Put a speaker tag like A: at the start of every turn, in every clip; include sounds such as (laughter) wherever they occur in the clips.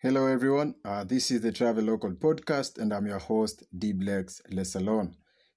A: Hello, everyone. Uh, this is the Travel Local podcast, and I'm your host, Dblex Lesalon.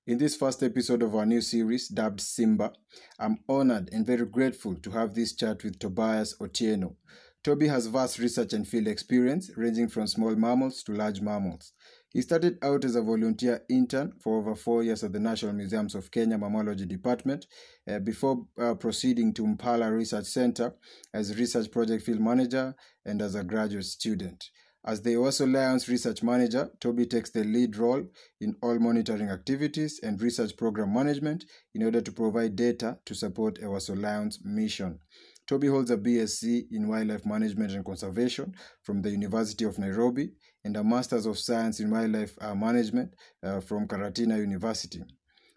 A: In this first episode of our new series, dubbed Simba, I'm honored and very grateful to have this chat with Tobias Otieno. Toby has vast research and field experience, ranging from small mammals to large mammals. He started out as a volunteer intern for over four years at the National Museums of Kenya Mammalogy Department uh, before uh, proceeding to Mpala Research Center as research project field manager and as a graduate student. As the Ewaso Lions research manager, Toby takes the lead role in all monitoring activities and research program management in order to provide data to support Ewaso Lions mission. Toby holds a BSc in Wildlife Management and Conservation from the University of Nairobi and a Masters of Science in Wildlife uh, Management uh, from Karatina University.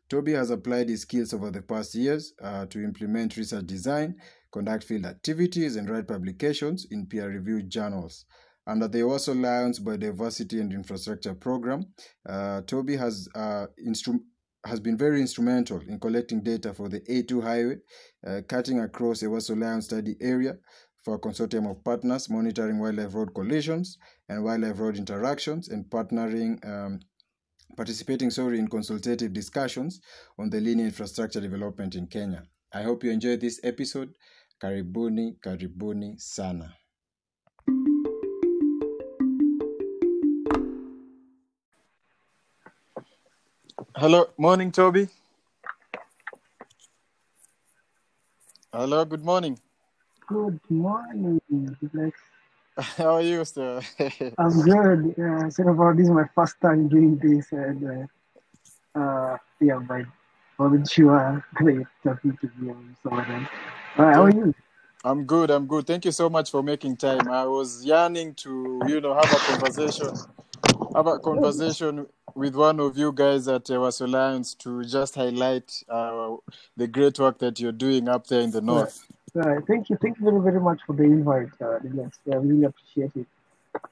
A: Toby has applied his skills over the past years uh, to implement research design, conduct field activities, and write publications in peer reviewed journals. Under the Ewaso Lions Biodiversity and Infrastructure Program, uh, Toby has uh, instru- has been very instrumental in collecting data for the A2 highway, uh, cutting across a Ewaso Lion study area for a consortium of partners monitoring wildlife road collisions and wildlife road interactions and partnering um, participating sorry in consultative discussions on the linear infrastructure development in Kenya. I hope you enjoyed this episode. Karibuni, karibuni sana. Hello, morning, Toby. Hello, good morning.
B: Good morning. (laughs)
A: How are you, sir? (laughs)
B: I'm good. Yeah, so about this is my first time doing this, and uh, uh yeah, wasn't sure they talking to me and so on. Uh, how are you?
A: I'm good. I'm good. Thank you so much for making time. I was yearning to, you know, have a conversation, have a conversation with one of you guys at Ewaso Lions to just highlight uh, the great work that you're doing up there in the north.
B: Right. Thank you. Thank you very, very much for the invite, uh. I really appreciate it.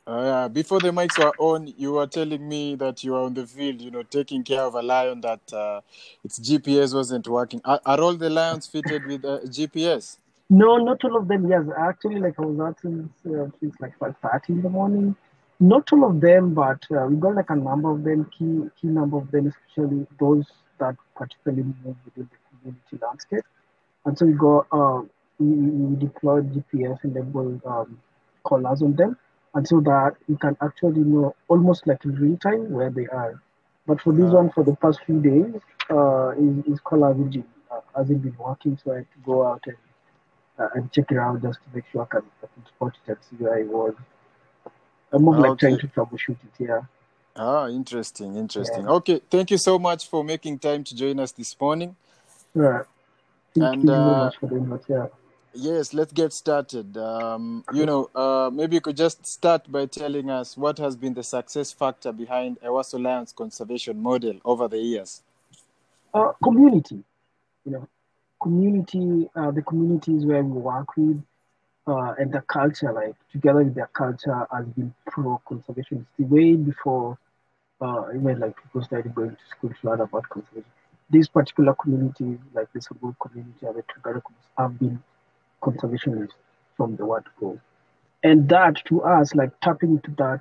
A: Uh, yeah, before the mics were on, you were telling me that you were on the field, you know, taking care of a lion that uh, its GPS wasn't working. Are, are all the lions fitted with uh, GPS?
B: No, not all of them. Yes, actually, like I was out since, uh, since like five thirty in the morning. Not all of them, but uh, we got like a number of them. Key key number of them, especially those that particularly move within the community landscape. And so we got uh, we, we deployed GPS enabled um, collars on them, and so that you can actually know almost like in real time where they are. But for this one, for the past few days, uh, is is collar vision uh, hasn't been working, so I had to go out and uh, and check it out just to make sure I can, I can spot it and see where it was. I'm more like trying to troubleshoot it here.
A: Ah, interesting,
B: Yeah.
A: interesting. Okay, thank you so much for making time to join us this morning.
B: Right. Thank
A: And
B: you very
A: uh,
B: much for the invite. Yeah.
A: Yes, let's get started. Um, you know, uh, maybe you could just start by telling us what has been the success factor behind Ewaso Lions conservation model over the years.
B: Uh, community, you know, community, uh, the communities where we work with, uh, and the culture, like together with their culture, has been pro conservation. It's the way before uh, even like people started going to school to learn about conservation. These particular communities, like the Samburu community and the Turkana community, have been conservationists from the word go. And that to us, like tapping into that,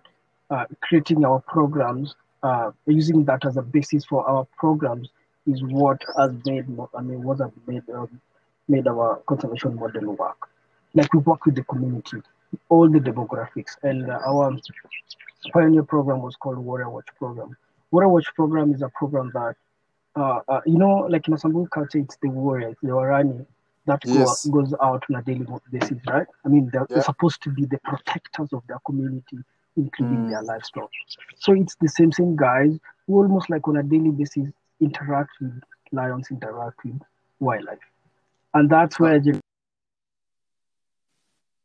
B: uh, creating our programs, uh, using that as a basis for our programs is what has made, I mean, what has made, um, made our conservation model work. Like we work with the community, all the demographics, and uh, our pioneer program was called Warrior Watch program. Warrior Watch program is a program that, uh, uh, you know, like in a Samburu culture, it's the warriors, the Warani that go,
A: Yes.
B: goes out on a daily basis, right? I mean, they're, they're supposed to be the protectors of their community, including
A: Mm.
B: their livestock. So it's the same same guys who almost like on a daily basis interact with lions, interact with wildlife, and that's where the,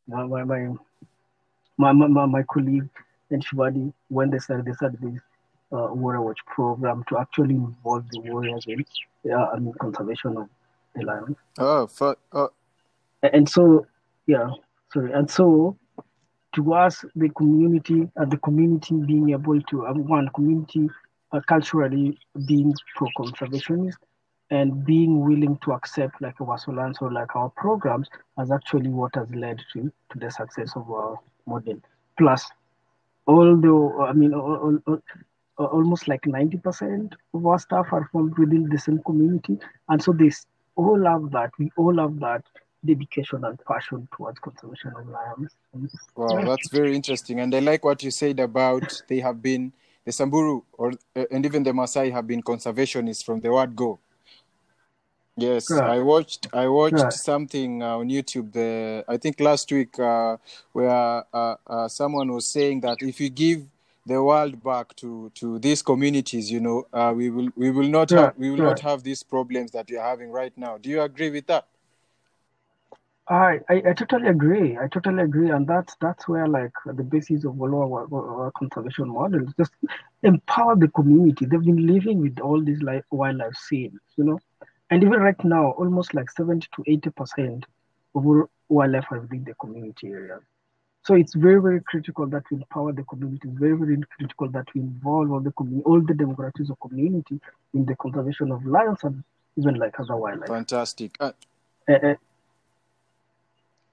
B: my, my, my my, my, my, my colleague and Shivani, when they started, they started this uh, Warrior Watch program to actually involve the warriors in uh, I mean, conservation of the.
A: Oh, fu- oh,
B: And so, yeah, sorry. And so, to us, the community and the community being able to, um, one, community uh, culturally being pro conservationist and being willing to accept like our Solans or like our programs as actually what has led to, to the success of our model. Plus, although I mean, all, all, almost like 90% of our staff are from within the same community. And so they all have that. We all have that dedication and passion towards conservation of lions.
A: Wow, that's very interesting. And I like what you said about they have been, the Samburu or uh, and even the Maasai have been conservationists from the word go. Yes, I watched. I watched something uh, on YouTube. The I think last week, uh, where uh, uh, someone was saying that if you give the world back to to these communities, you know, uh, we will we will not have we will not have these problems that we are having right now. Do you agree with that?
B: I, I, I totally agree. I totally agree, and that's that's where like the basis of all our, our conservation models just empower the community. They've been living with all these like wildlife scenes, you know and even right now, almost like 70 to 80% of all wildlife are within the community area. So it's very, very critical that we empower the community. It's very, very critical that we involve all the community, all the demographics of community in the conservation of lions and even like other wildlife.
A: Fantastic. Uh, uh, uh,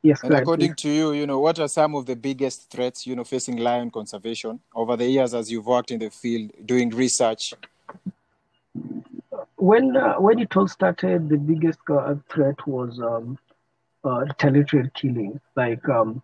B: yes.
A: And according to you, you know, what are some of the biggest threats, you know, facing lion conservation over the years as you've worked in the field doing research?
B: when uh, when it all started, the biggest uh, threat was um, uh, retaliatory killing, like um,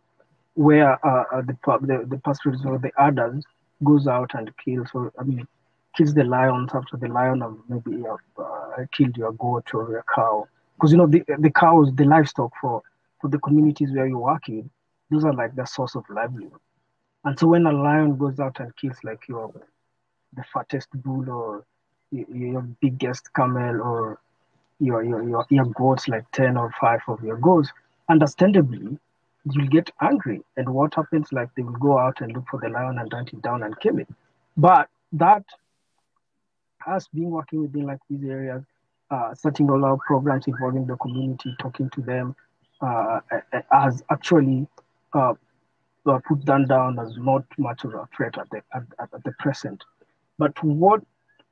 B: where uh, uh, the the the pastorals or the others goes out and kills, or I mean, kills the lions after the lion have maybe uh, killed your goat or your cow, because you know the the cows, the livestock for for the communities where you work in, those are like the source of livelihood. And so when a lion goes out and kills like your the fattest bull or your biggest camel or your, your, your, your goats, like 10 or 5 of your goats, understandably, you'll get angry. And what happens, like they will go out and look for the lion and hunt it down and kill it. But that, us being working within like these areas, uh, setting all our programs involving the community, talking to them, uh, has actually uh, put them down as not much of a threat at the, at, at the present. But what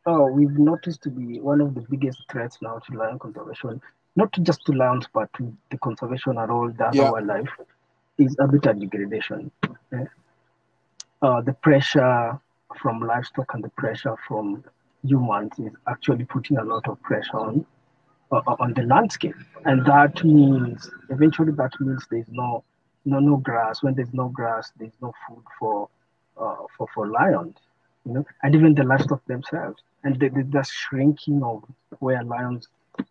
B: Oh, we've noticed to be one of the biggest threats now to lion conservation, not just to lions, but to the conservation at all, the other yeah. wildlife, is habitat degradation. Okay? Uh, the pressure from livestock and the pressure from humans is actually putting a lot of pressure on uh, on the landscape, and that means eventually that means there's no no no grass. When there's no grass, there's no food for uh, for for lions, you know, and even the livestock themselves and the, the, the shrinking of where lions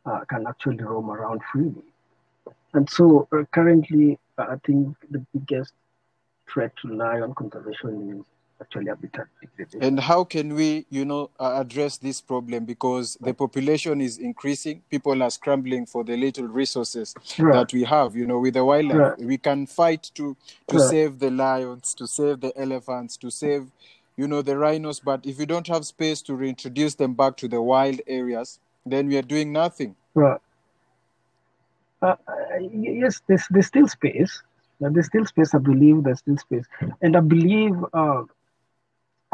B: uh, can actually roam around freely. And so uh, currently, I think the biggest threat to lion conservation is actually habitat degradation.
A: And how can we, you know, uh, address this problem? Because the population is increasing, people are scrambling for the little resources right. that we have. You know, with the wildlife, right. we can fight to to right. save the lions, to save the elephants, to save you know, the rhinos, but if you don't have space to reintroduce them back to the wild areas, then we are doing nothing.
B: Right. Uh, yes, there's, there's still space. There's still space. I believe there's still space, and I believe uh,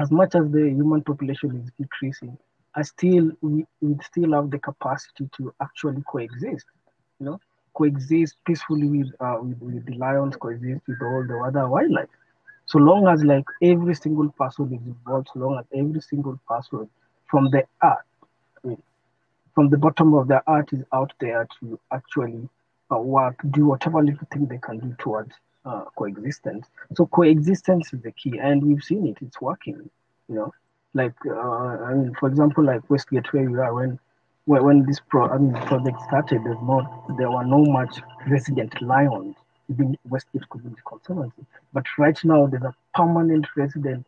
B: as much as the human population is decreasing, I still we, we still have the capacity to actually coexist. You know, coexist peacefully with, uh, with, with the lions, coexist with all the other wildlife so long as like every single person is involved, so long as every single person from the art, from the bottom of their heart is out there to actually uh, work, do whatever little thing they can do towards uh, coexistence. So coexistence is the key, and we've seen it; it's working. You know, like uh, I mean, for example, like Westgate, where we are when when this pro I mean project started, there's not there were no much resident lions within Westgate Community Conservancy. But right now, there's a permanent resident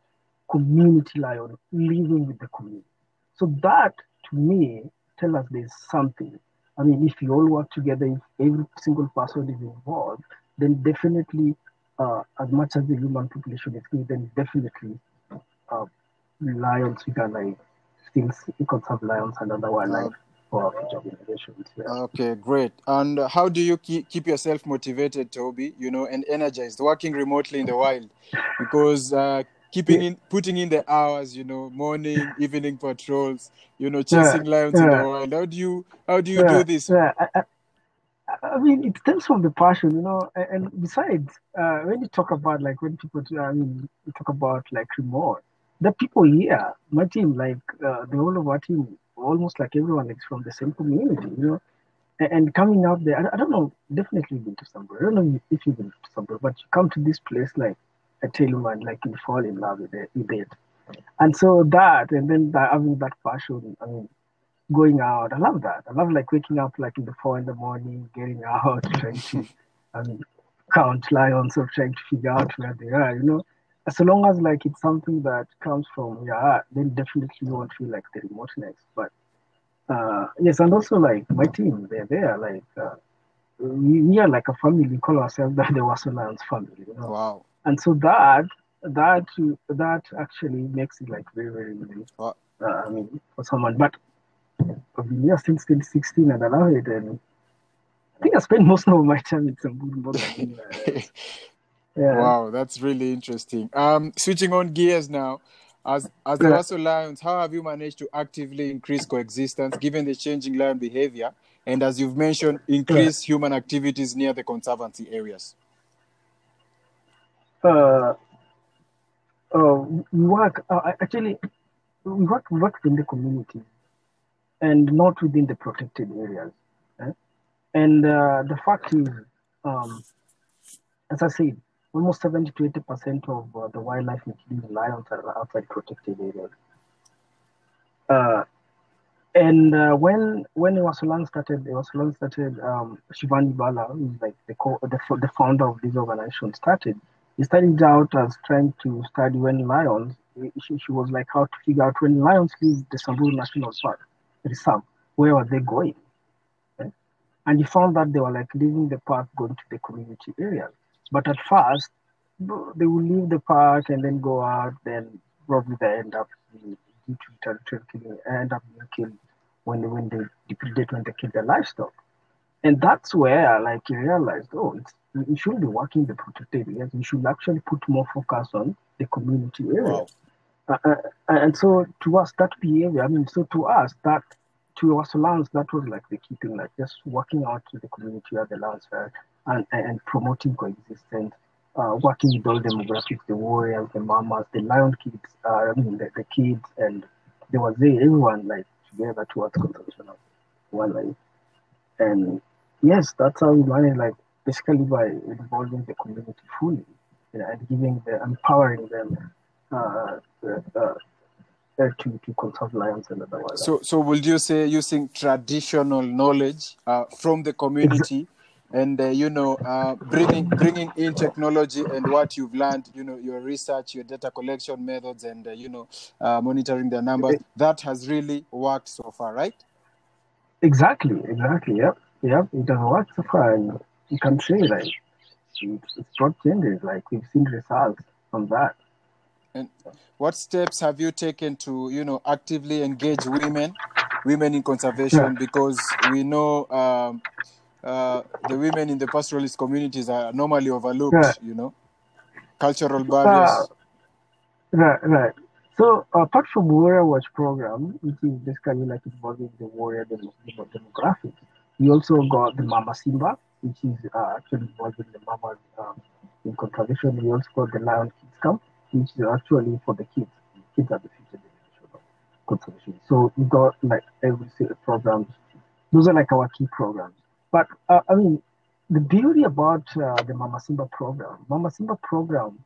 B: community lion living with the community. So that, to me, tell us there's something. I mean, if you all work together, if every single person is involved, then definitely, uh, as much as the human population is good, then definitely uh, lions, we can like still conserve lions and other wildlife for our future generations. Yeah.
A: Okay, great. And how do you keep, keep yourself motivated, Toby? You know, and energized, working remotely in the wild, (laughs) because uh, keeping in, putting in the hours, you know, morning, (laughs) evening patrols, you know, chasing yeah, lions yeah. in the wild. How do you, how do you do this?
B: I, I, I mean, it stems from the passion, you know. And, and besides, uh, when you talk about like when people, I mean, you talk about like remote, the people here, my team, like uh, the whole of our team, almost like everyone is from the same community, you know. And, and coming out there, I, I, don't know, definitely been to Samburu. I don't know if you've been to Samburu, but you come to this place, like Tell you, like you fall in love with it, with it. And so that, and then that, having that passion, I mean, going out. I love that. I love like waking up like in the four in the morning, getting (laughs) out, trying to, I mean, count lions or trying to figure out where they are. You know, as long as like it's something that comes from your heart, then definitely you won't feel like the remoteness. But uh, yes, and also like my team, they're there. Like uh, we, we are like a family. We call ourselves the, (laughs) the family. You know?
A: Wow.
B: And so that that that actually makes it like very very, very uh, I mean for someone, but I've been here since 2016 and I love it. And I think I spend most of my time in Samburu. (laughs)
A: yeah. Wow, that's really interesting. Um, switching on gears now. As as the Waso Lions, how have you managed to actively increase coexistence given the changing lion behavior? And as you've mentioned, increase human activities near the conservancy areas.
B: Uh, uh, we work uh, actually we work work in the community and not within the protected areas. Eh? And uh, the fact is, um, as I said, almost 70 to 80 percent of uh, the wildlife, including lions, are outside protected areas. Uh, and uh, when when Wasolan started, Wasolan started, um, Shivani Bhalla, who's like the, co- the, the founder of this organization, started. He started out as trying to study when lions. She, she was like how to figure out when lions leave the Samburu National Park reserve. Where were they going? Right? And he found that they were like leaving the park, going to the community areas. But at first, they will leave the park and then go out, then probably they end up due to killing, end up being killed when, when they depredate, when they kill their livestock. And that's where like he realized, oh, it's, we should be working the protected areas. We should actually put more focus on the community areas. Wow. Uh, uh, and so to us, that behavior, I mean, so to us, that to our lands, that was like the key thing, like just working out to the community at the lands fair and, and promoting coexistence, uh, working with all demographics, the warriors, the mamas, the lion kids, uh, I mean, the, the kids, and there was there, everyone like together towards conservation of one life. And yes, that's how we manage, like basically by involving the community fully you know, and giving the empowering them uh, uh, to, to conserve lions and otherwise.
A: So, so would you say using traditional knowledge uh, from the community and uh, you know uh, bringing bringing in technology and what you've learned, you know your research, your data collection methods, and uh, you know uh, monitoring the numbers, that has really worked so far, right?
B: Exactly, exactly. Yep, yep. It has worked so far, and you can say like it's, it's brought changes. Like we've seen results from that.
A: And what steps have you taken to, you know, actively engage women, women in conservation? Because we know um, uh, the women in the pastoralist communities are normally overlooked. Yeah. You know, cultural barriers. Uh,
B: right, right. So apart from Warrior Watch program, which is basically like involving the warrior demographic, we also got the Mama Simba, which is uh, actually involving the mamas um, in conservation. We also got the Lion Kids Camp, which is actually for the kids. Kids are the future generation of conservation. So we got like every programs. Those are like our key programs. But uh, I mean, the beauty about uh, the Mama Simba program, Mama Simba program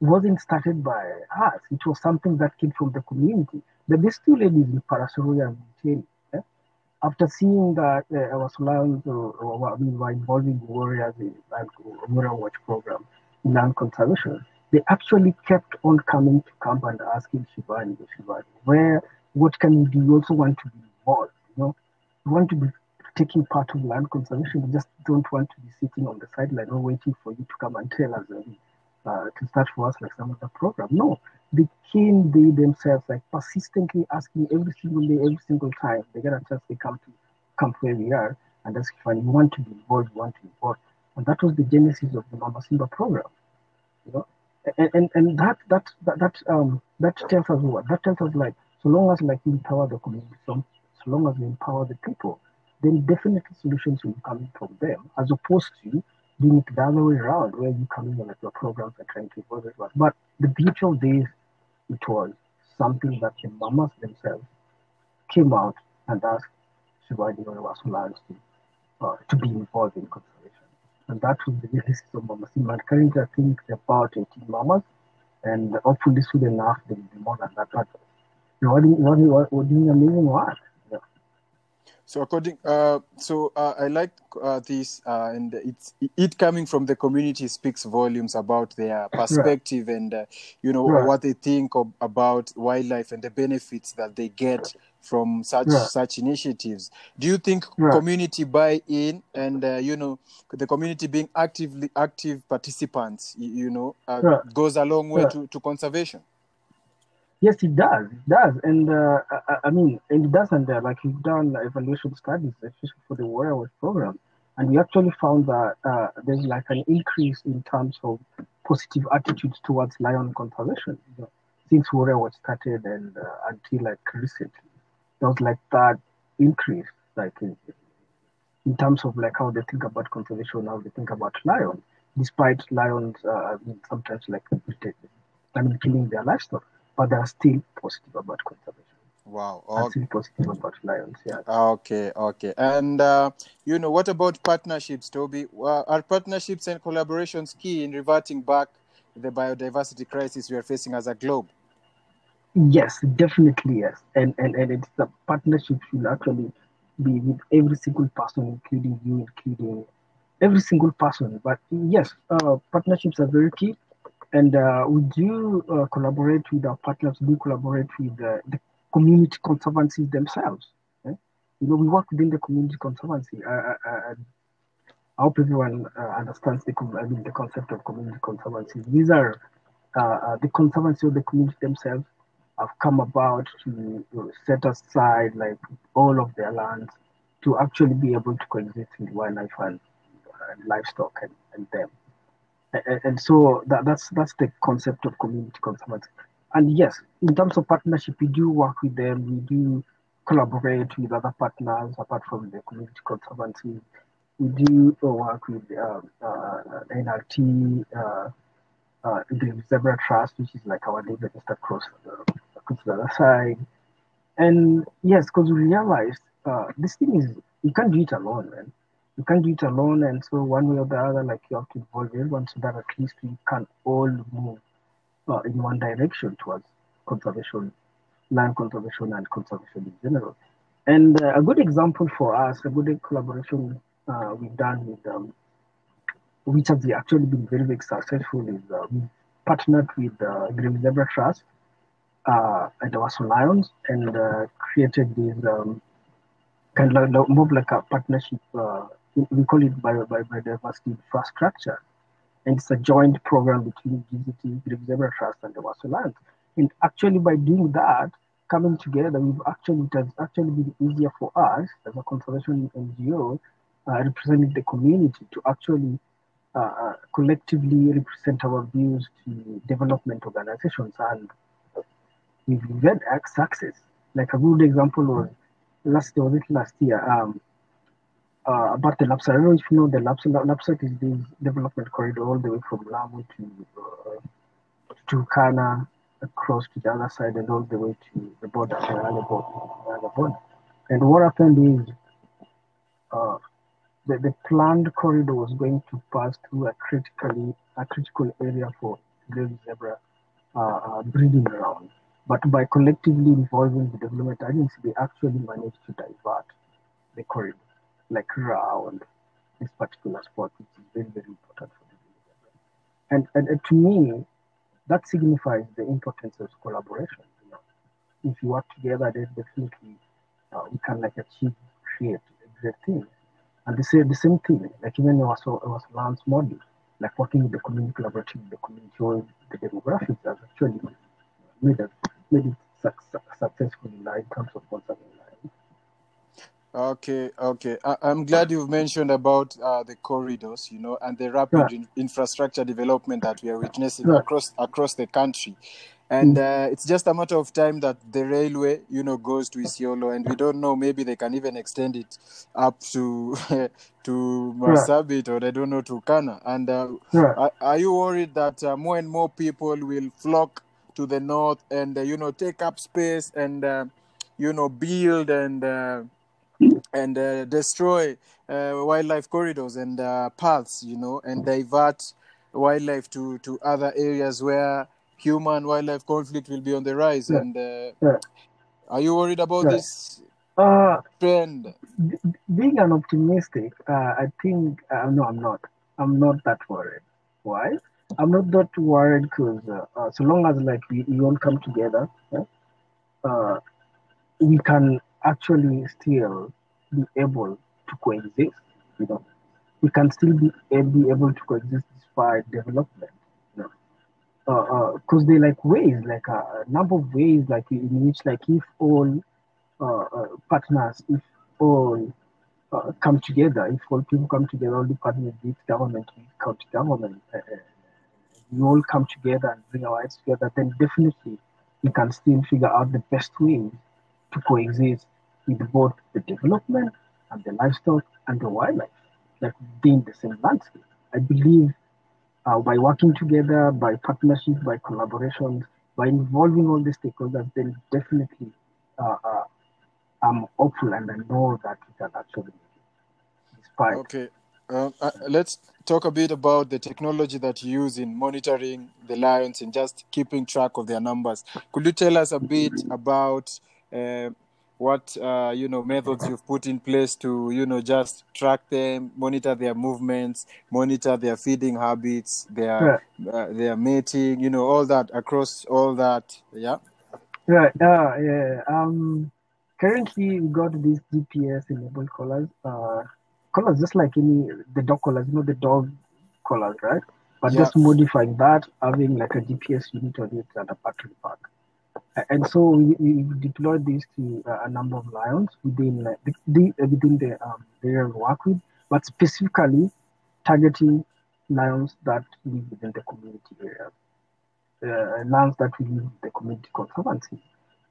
B: wasn't started by us. It was something that came from the community. But these two ladies in Parasoroya and Muteri, eh, after seeing that uh, I was allowed to, uh, we were involving warriors in the Warrior Watch program in land conservation, they actually kept on coming to camp and asking Shivani, Shivani, where, what can we do? We also want to be involved, you know, we want to be taking part of land conservation. We just don't want to be sitting on the sideline or waiting for you to come and tell us uh, to start for us like some other program. No, they came they themselves like persistently asking every single day, every single time they get a chance, they come to come where we are and ask Shivani, we want to be involved, want to be involved. And that was the genesis of the Mama Simba program. You know, and, and, and that that that um that tells us what that tells us like so long as like we empower the community so, so long as we empower the people then definitely solutions will come from them, as opposed to doing it the other way around, where you come in and with your programs and trying to evolve it. But the beauty of this, it was something that the mamas themselves came out and asked Shivani Wasulans to, uh, to be involved in conservation. And that was the history of Mama Simba. And currently, I think there are about 18 mamas, and hopefully soon enough, there will be more than that. But you're doing, you're doing amazing work.
A: So according, uh, so uh, I like uh, this, uh, and it's it coming from the community speaks volumes about their perspective right. and uh, you know right. what they think of, about wildlife and the benefits that they get from such right. such initiatives. Do you think community buy in and uh, you know the community being actively active participants, you, you know, goes a long way to, to conservation?
B: Yes, it does. It does, and uh, I, I, mean, and it does, and uh, like we've done evaluation studies, especially for the Watch program, and we actually found that uh, there's like an increase in terms of positive attitudes towards lion conservation you know, since Warrior was started and uh, until like recently. There was like that increase, like in, in terms of like how they think about conservation, how they think about lions, despite lions uh, sometimes like I mean killing their livestock but they are still positive about conservation.
A: Wow.
B: Okay. Still positive about lions. Yeah.
A: Okay. Okay. And uh, you know, what about partnerships, Toby? Uh, are partnerships and collaborations key in reverting back the biodiversity crisis we are facing as a globe?
B: Yes, definitely yes. And and and it's the partnership should actually be with every single person, including you, including every single person. But yes, uh, partnerships are very key. And uh, we do uh, collaborate with our partners, we do collaborate with uh, the community conservancies themselves. Eh? You know, we work within the community conservancy. I, hope everyone uh, understands the, I mean, the concept of community conservancy. These are uh, uh, the conservancy of the community themselves have come about to set aside like all of their lands to actually be able to coexist with wildlife and, and livestock and, and them and so that, that's that's the concept of community conservancy. And yes, in terms of partnership, we do work with them. We do collaborate with other partners apart from the community conservancy. We do work with uh, uh, NRT, uh, uh, the Zebra Trust, which is like our neighbor just across, across the other side. And yes, because we realized uh, this thing is, you can't do it alone, man you can't do it alone and so one way or the other like you have to involve everyone so that at least we can all move uh, in one direction towards conservation land conservation and conservation in general. And uh, a good example for us a good collaboration uh, we've done with um, which has actually been very very successful is uh, we partnered with the Grevy's Zebra Trust uh, and the Waso Lions and uh, created this um, kind of more like a partnership uh, we call it bio, bio, biodiversity infrastructure. And it's a joint program between GZT, Grevy's Zebra Trust, and the Waso Land. And actually, by doing that, coming together, we've actually it has actually been easier for us as a conservation NGO uh, representing the community to actually uh, collectively represent our views to development organizations, and we've had success. Like a good example was last was it last year. Um, uh, about the LAPSSET. I don't know if you know the LAPSSET. LAPSSET is the development corridor all the way from Lamu to uh, to Kana, across to the other side, and all the way to the border, the other border. border. And what happened is uh, the, the planned corridor was going to pass through a critically a critical area for Grevy's zebra uh, uh, breeding ground. But by collectively involving the development agency, they actually managed to divert the corridor like round this particular sport, which is very, very important for the and, and, and to me, that signifies the importance of collaboration. You know, if you work together, then definitely uh, we can like achieve, create great things. And they say the same thing, like even our our Lance model, like working with the community, collaborating with the community or the demographics has actually made it, made it su- successful in terms of conserving
A: Okay, okay. I, am glad you've mentioned about uh, the corridors, you know, and the rapid in- infrastructure development that we are witnessing across across the country. and uh, it's just a matter of time that the railway, you know, goes to Isiolo, and we don't know. Maybe they can even extend it up to (laughs) to Marsabit or I don't know to Kana. And uh,
B: Right.
A: are, are you worried that uh, more and more people will flock to the north and uh, you know take up space and uh, you know build and uh, and uh, destroy uh, wildlife corridors and uh, paths, you know, and divert wildlife to to other areas where human wildlife conflict will be on the rise?
B: Yeah.
A: And uh,
B: Yeah.
A: are you worried about
B: Yeah.
A: this
B: Uh,
A: trend?
B: b- being an optimistic, uh, I think uh, no, I'm not. I'm not that worried. Why? I'm not that worried because uh, uh, so long as like we, we all come together, yeah, uh, we can actually still be able to coexist. You know, we can still be, be able to coexist despite development. You know, because they like ways, like a, a number of ways, like in which like if all uh, uh, partners, if all uh, come together, if all people come together, all departments, be it government, be county government, uh, uh, we all come together and bring our heads together, then definitely we can still figure out the best way to coexist with both the development and the livestock and the wildlife, like within the same landscape. I believe uh, by working together, by partnership, by collaborations, by involving all the stakeholders, then definitely uh, uh, I'm hopeful and I know that we can actually
A: Okay. Um, uh, let's talk a bit about the technology that you use in monitoring the lions and just keeping track of their numbers. Could you tell us a bit about uh, what uh, you know methods you've put in place to you know just track them, monitor their movements, monitor their feeding habits, their uh, their mating, you know all that across all that. Yeah.
B: Right. Uh, yeah. Um. Currently, we got these GPS enabled collars. Uh, collars just like any the dog collars, you know the dog collars, right? But
A: Yeah.
B: just modifying that, having like a GPS unit on it and a battery pack. And so we, we deployed this to uh, a number of lions within like, the, uh, within the um, area we work with, but specifically targeting lions that live within the community area uh, lands that live in the community conservancy.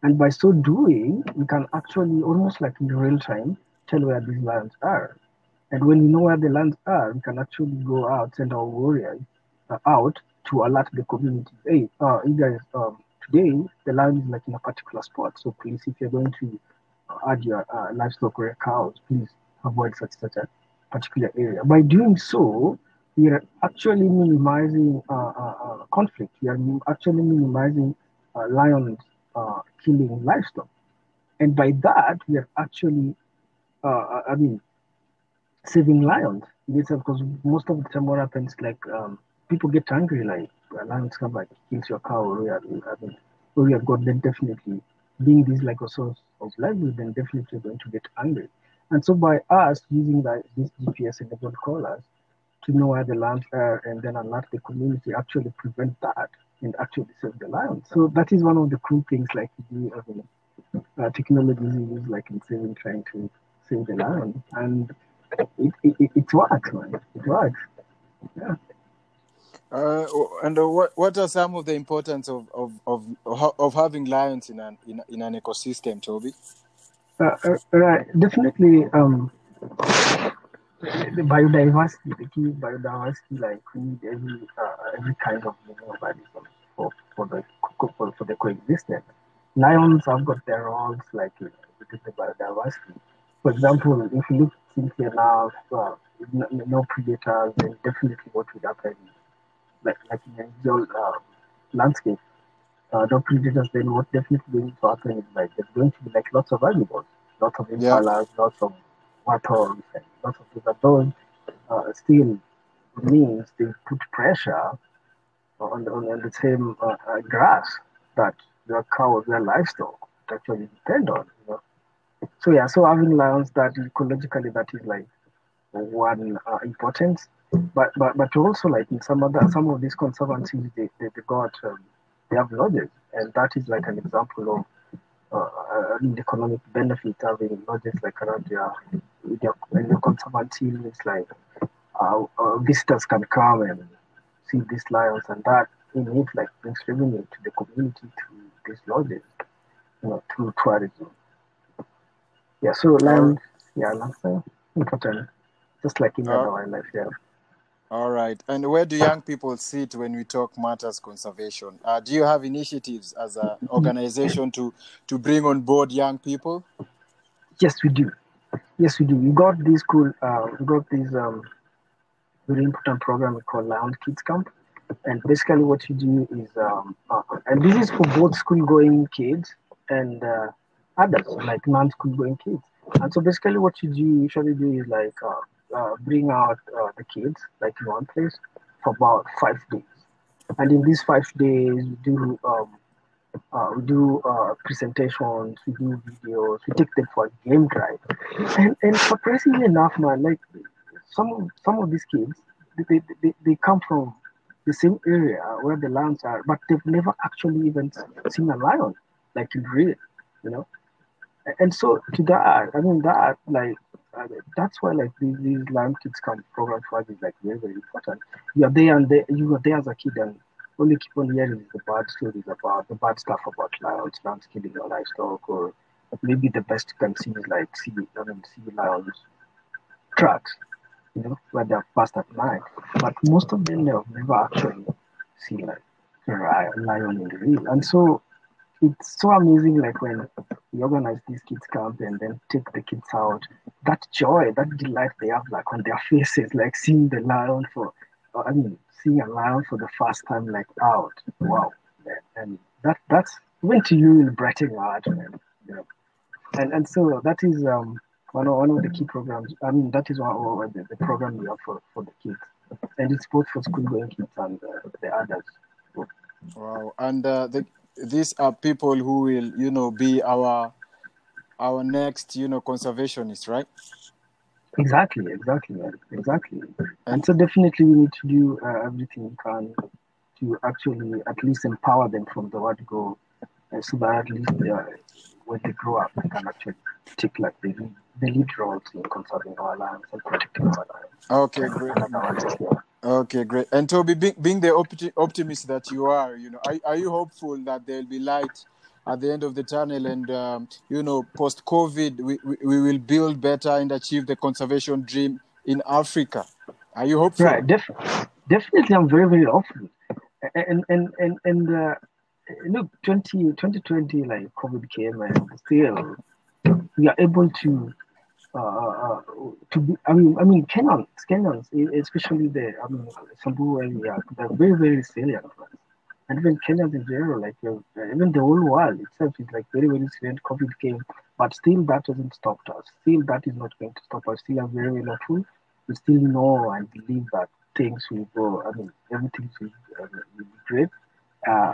B: And by so doing, we can actually almost like in real time tell where these lions are. And when we know where the lions are, we can actually go out, send our warriors uh, out to alert the community. Hey, uh, you guys, um, today the land is like in a particular spot. So please, if you're going to uh, add your uh, livestock or cows, please avoid such such a particular area. By doing so, we are actually minimizing uh, uh, uh, conflict. We are actually minimizing uh, lions killing livestock, and by that we are actually, I mean, saving lions. Because most of the time what happens like um, people get angry, like lions come like kills your cow, or I mean, have got then definitely being this like a source of livelihood, then definitely going to get angry. And so by us using that this GPS enabled collars to know where the lands are and then alert the community, actually prevent that and actually save the lions. So that is one of the cool things like we have in uh, technology we use like in saving trying to save the lion. And it, it, it, it works, man. It works. Yeah.
A: Uh, and uh, what what are some of the importance of of of, of having lions in an in, in an ecosystem, Toby?
B: Uh, uh, right. Definitely. Um, the biodiversity, the key biodiversity, like we need every uh, every kind of organism for for the for, for the coexistence. Lions have got their roles like within the biodiversity. For example, if you look simply enough, uh, no, no predators, then definitely what would happen, like like in a ideal uh, landscape, uh, no predators, then what definitely going to happen is like there's going to be like lots of animals, lots of
A: Yeah.
B: lots of warthogs, and lots of things. But those uh, still means they put pressure on, on, on the same uh, uh, grass that your cows, your livestock actually depend on. You know? So yeah, so having lions that ecologically that is like one uh, importance, but but but also like in some other some of these conservancies they, they, they got um, they have lodges, and that is like an example of uh, an economic benefit having lodges like around your your, in your conservancy means like uh, uh, visitors can come and see these lions and that in it like brings revenue to the community through these lodges, you know, through tourism. Yeah, so land, yeah, land important, just like in other wildlife. Yeah.
A: All right. And where do young people sit when we talk matters conservation? Uh, do you have initiatives as an organization to to bring on board young people?
B: Yes, we do. Yes, we do. We got this cool. Uh, we got this um, very important program called Lion Kids Camp, and basically what you do is, um, uh, and this is for both school-going kids and uh, adults, like non-school-going kids. And so basically what you do usually do is like uh, bring out uh, the kids like in one place for about five days, and in these five days we do um, uh, we do uh, presentations, we do videos, we take them for a game drive. And, and surprisingly enough, man, like some some of these kids, they, they, they come from the same area where the lions are, but they've never actually even seen a lion, like in real, you know. And so to that, I mean that like uh, that's why like these, these lion kids come program for us is like very very important. You are there and they, you are there as a kid and all you keep on hearing is the bad stories about the bad stuff about lions, lions killing your livestock, or maybe the best you can see is like see, I mean, see lions tracks, you know, where they're passed at night. But most of them they have never actually seen like a lion in the real. And so it's so amazing, like when we organize these kids camp and then take the kids out, that joy, that delight they have like on their faces, like seeing the lion for, I mean, seeing a lion for the first time like out. Wow. And that that's even to you in Breton art, man. You know. And and so that is um one of, one of the key programs. I mean that is one of the, the program we have for, for the kids. And it's both for school going kids and uh, the adults.
A: Wow. And uh, the, these are people who will, you know, be our our next, you know, conservationists, right?
B: Exactly, exactly, exactly. And so definitely we need to do uh, everything we can to actually at least empower them from the word go, uh, so that at least uh, when they grow up, they can actually take like the, the lead roles in conserving our lands and protecting our lands.
A: Okay, great. Okay, great. And Toby, being, being the opti- optimist that you are, you know, are, are you hopeful that there will be light at the end of the tunnel and um, you know post covid we, we, we, will build better and achieve the conservation dream in africa? Are you hopeful?
B: Right definitely definitely i'm very very hopeful. And and and and uh, look 20, 2020 like covid came and still we are able to uh, to be, I mean, I mean, Kenyans, Kenyans, especially the, I mean, Samburu area, they're very, very resilient and even Kenyans in general, like uh, even the whole world itself is like very, very serious. COVID came, but still that hasn't stopped us. Still that is not going to stop us. Still are very, very hopeful. We still know and believe that things will go. I mean, everything will, uh, will be great. Uh,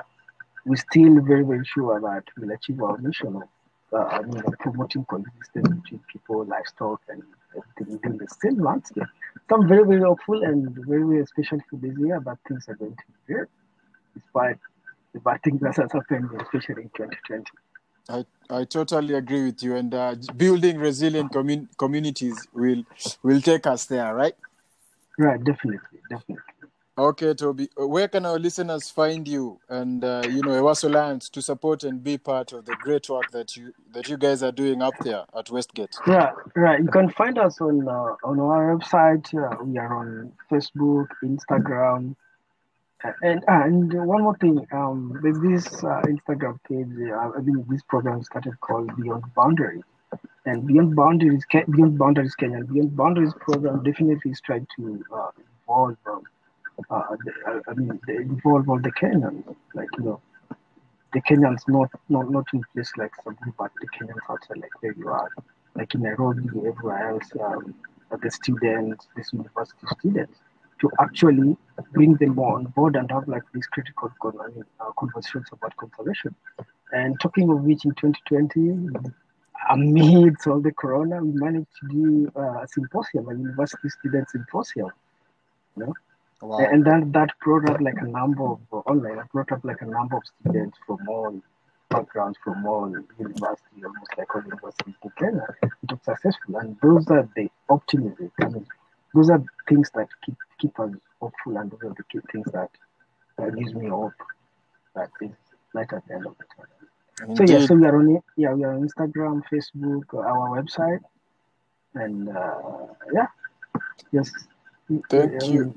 B: we're still very, very sure that we'll achieve our mission of uh, I mean, promoting coexistence between people, livestock, and everything within the same landscape. So I'm very, very hopeful and very, very especially for this year that things are going to be great despite the bad things that has happened, especially in 2020.
A: I, I totally agree with you. And uh, building resilient commun- communities will will take us there, right?
B: Right, definitely, definitely.
A: Okay, Toby. Uh, where can our listeners find you and uh, you know Ewaso Lions to support and be part of the great work that you that you guys are doing up there at Westgate?
B: Yeah, right. You can find us on uh, on our website. Uh, we are on Facebook, Instagram, and and one more thing, um, there's this uh, Instagram page. Uh, I think this program started called Beyond Boundaries, and Beyond Boundaries, Beyond Boundaries Kenya, Beyond Boundaries program definitely is trying to uh, involve, um, uh, the, I mean, involve all the Kenyans, like you know, the Kenyans not not not in place like Samburu, but the Kenyans outside, like where you are, like in Nairobi, everywhere else, um, the students, these university students to actually bring them on board and have like these critical uh, conversations about conservation. And talking of which, in 2020, amidst all the corona, we managed to do uh, a symposium, a university student symposium. You know? Wow. And then that brought up like a number of online, brought up like a number of students from all backgrounds, from all universities, almost like all universities Kenya. It was successful, and those are the optimism. I mean, those are things that keep keep us hopeful, and those are the key things that uh, gives me hope that there's light at the end of the tunnel. So yeah, so we are on it. Yeah, we are on Instagram, Facebook, uh, our website, and uh, yeah, just
A: Thank you.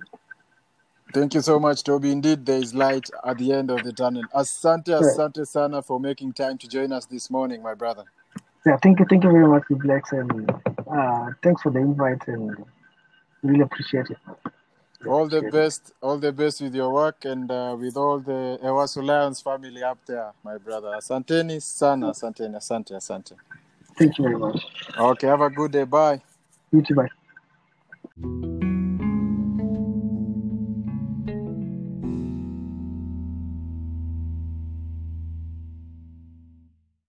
A: Thank you so much, Toby. Indeed, there is light at the end of the tunnel. Asante, asante sana for making time to join us this morning, my brother.
B: Yeah, thank you, thank you very much, Lex, and uh, thanks for the invite, and really appreciate it. Really
A: All the
B: it.
A: best, all the best with your work and uh, with all the Ewaso Lions family up there, my brother. Asanteni sana, asanteni, asante, asante.
B: Thank you very much.
A: Okay, have a good day. Bye.
B: You too, bye.